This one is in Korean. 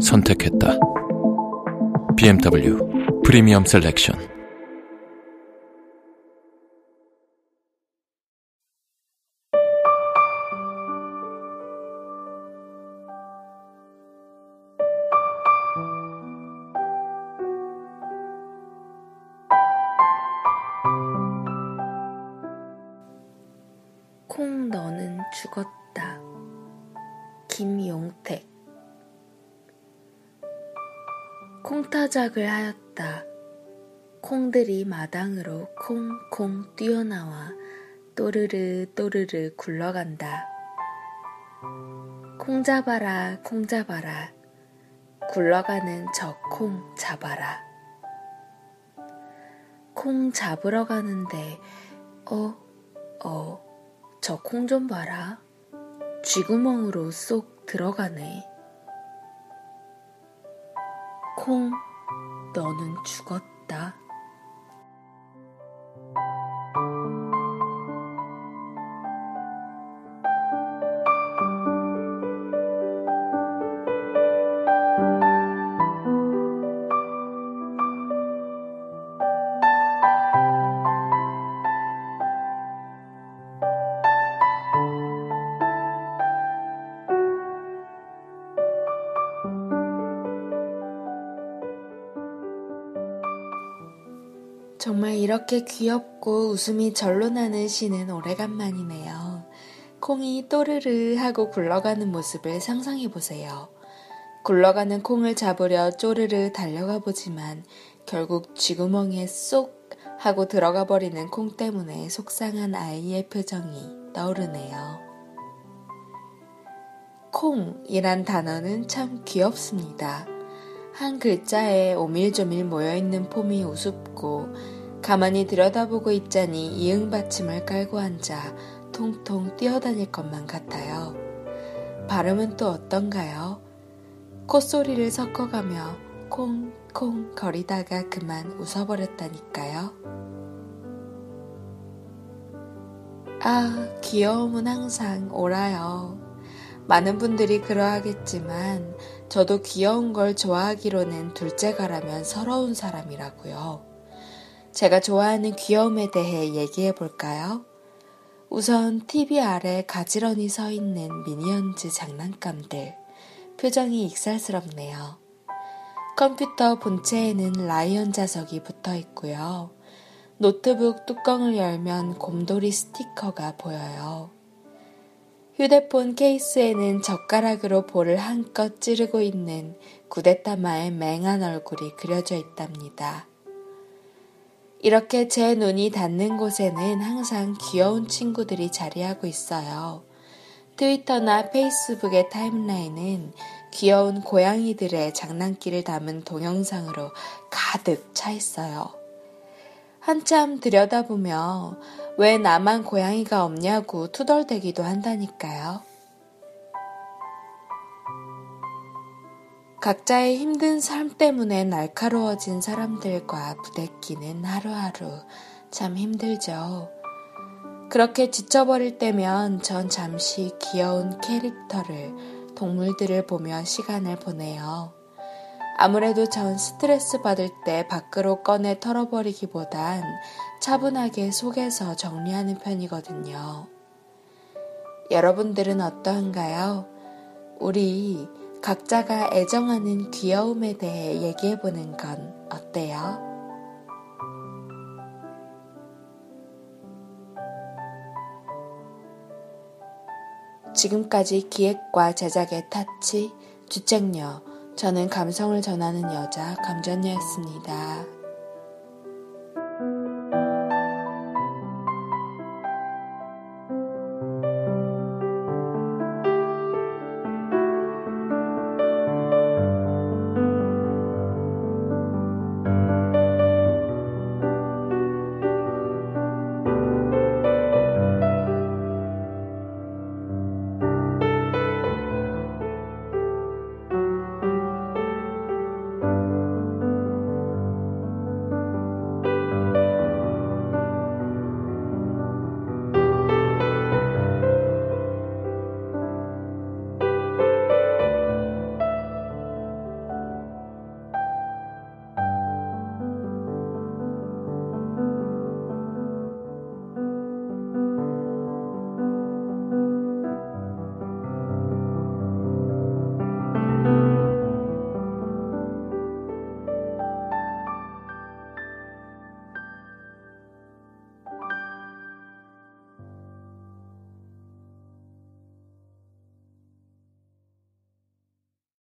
선택했다. BMW 프리미엄 셀렉션 콩 너는 죽었다. 김용택 콩타작을 하였다. 콩들이 마당으로 콩콩 뛰어나와 또르르 또르르 굴러간다. 콩 잡아라 콩 잡아라 굴러가는 저 콩 잡아라. 콩 잡으러 가는데 어, 어, 저 콩 좀 봐라. 쥐구멍으로 쏙 들어가네. 콩, 너는 죽었다. 정말 이렇게 귀엽고 웃음이 절로 나는 시는 오래간만이네요. 콩이 또르르 하고 굴러가는 모습을 상상해 보세요. 굴러가는 콩을 잡으려 쪼르르 달려가 보지만 결국 쥐구멍에 쏙 하고 들어가 버리는 콩 때문에 속상한 아이의 표정이 떠오르네요. 콩이란 단어는 참 귀엽습니다. 한 글자에 오밀조밀 모여있는 폼이 우습고 가만히 들여다보고 있자니 이응 받침을 깔고 앉아 통통 뛰어다닐 것만 같아요. 발음은 또 어떤가요? 콧소리를 섞어가며 콩콩 거리다가 그만 웃어버렸다니까요. 아, 귀여움은 항상 옳아요. 많은 분들이 그러하겠지만 저도 귀여운 걸 좋아하기로는 둘째가라면 서러운 사람이라고요. 제가 좋아하는 귀여움에 대해 얘기해 볼까요? 우선 TV 아래 가지런히 서 있는 미니언즈 장난감들. 표정이 익살스럽네요. 컴퓨터 본체에는 라이언 자석이 붙어 있고요. 노트북 뚜껑을 열면 곰돌이 스티커가 보여요. 휴대폰 케이스에는 젓가락으로 볼을 한껏 찌르고 있는 구데타마의 맹한 얼굴이 그려져 있답니다. 이렇게 제 눈이 닿는 곳에는 항상 귀여운 친구들이 자리하고 있어요. 트위터나 페이스북의 타임라인은 귀여운 고양이들의 장난기를 담은 동영상으로 가득 차 있어요. 한참 들여다보며 왜 나만 고양이가 없냐고 투덜대기도 한다니까요. 각자의 힘든 삶 때문에 날카로워진 사람들과 부대끼는 하루하루 참 힘들죠. 그렇게 지쳐버릴 때면 전 잠시 귀여운 캐릭터를, 동물들을 보며 시간을 보내요. 아무래도 전 스트레스 받을 때 밖으로 꺼내 털어버리기보단 차분하게 속에서 정리하는 편이거든요. 여러분들은 어떠한가요? 우리 각자가 애정하는 귀여움에 대해 얘기해보는 건 어때요? 지금까지 기획과 제작의 타치, 주책녀, 저는 감성을 전하는 여자 감전녀였습니다.